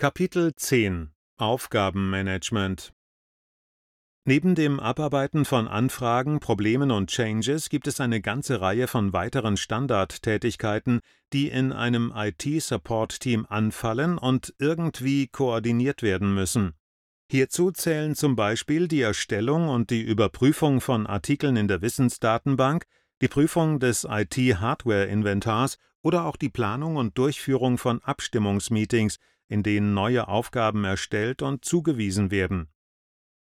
Kapitel 10 Aufgabenmanagement Neben dem Abarbeiten von Anfragen, Problemen und Changes gibt es eine ganze Reihe von weiteren Standardtätigkeiten, die in einem IT-Support-Team anfallen und irgendwie koordiniert werden müssen. Hierzu zählen zum Beispiel die Erstellung und die Überprüfung von Artikeln in der Wissensdatenbank, die Prüfung des IT-Hardware-Inventars oder auch die Planung und Durchführung von Abstimmungsmeetings, in denen neue Aufgaben erstellt und zugewiesen werden.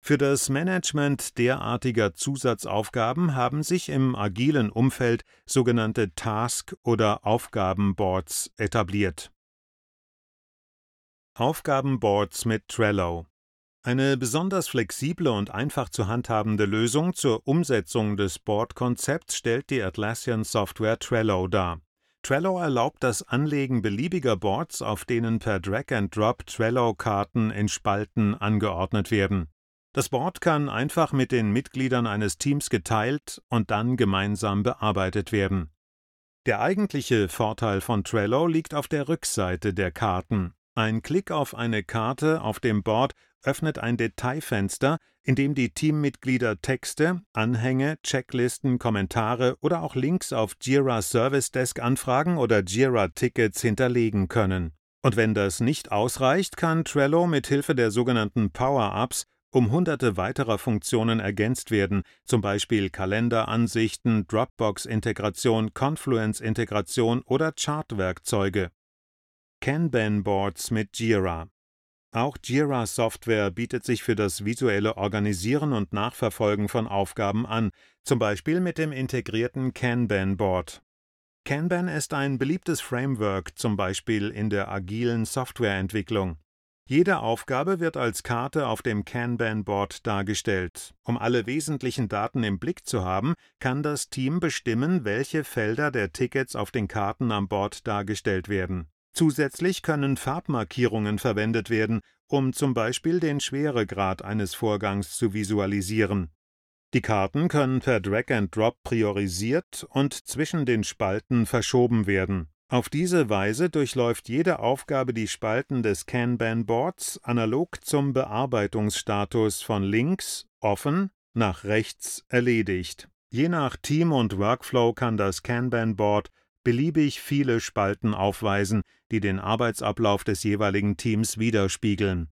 Für das Management derartiger Zusatzaufgaben haben sich im agilen Umfeld sogenannte Task- oder Aufgabenboards etabliert. Aufgabenboards mit Trello eine besonders flexible und einfach zu handhabende Lösung zur Umsetzung des Board-Konzepts stellt die Atlassian-Software Trello dar Trello erlaubt das Anlegen beliebiger Boards, auf denen per Drag-and-Drop Trello-Karten in Spalten angeordnet werden. Das Board kann einfach mit den Mitgliedern eines Teams geteilt und dann gemeinsam bearbeitet werden. Der eigentliche Vorteil von Trello liegt auf der Rückseite der Karten. Ein Klick auf eine Karte auf dem Board öffnet ein Detailfenster, in dem die Teammitglieder Texte, Anhänge, Checklisten, Kommentare oder auch Links auf Jira Service Desk Anfragen oder Jira Tickets hinterlegen können. Und wenn das nicht ausreicht, kann Trello mit Hilfe der sogenannten Power-Ups um hunderte weiterer Funktionen ergänzt werden, zum Beispiel Kalenderansichten, Dropbox-Integration, Confluence-Integration oder Chartwerkzeuge. Kanban-Boards mit Jira auch Jira Software bietet sich für das visuelle Organisieren und Nachverfolgen von Aufgaben an, zum Beispiel mit dem integrierten Kanban Board. Kanban ist ein beliebtes Framework, zum Beispiel in der agilen Softwareentwicklung. Jede Aufgabe wird als Karte auf dem Kanban Board dargestellt. Um alle wesentlichen Daten im Blick zu haben, kann das Team bestimmen, welche Felder der Tickets auf den Karten am Board dargestellt werden Zusätzlich können Farbmarkierungen verwendet werden, um zum Beispiel den Schweregrad eines Vorgangs zu visualisieren. Die Karten können per Drag and Drop priorisiert und zwischen den Spalten verschoben werden. Auf diese Weise durchläuft jede Aufgabe die Spalten des Kanban-Boards analog zum Bearbeitungsstatus von links offen nach rechts erledigt. Je nach Team und Workflow kann das Kanban-Board beliebig viele Spalten aufweisen, die den Arbeitsablauf des jeweiligen Teams widerspiegeln.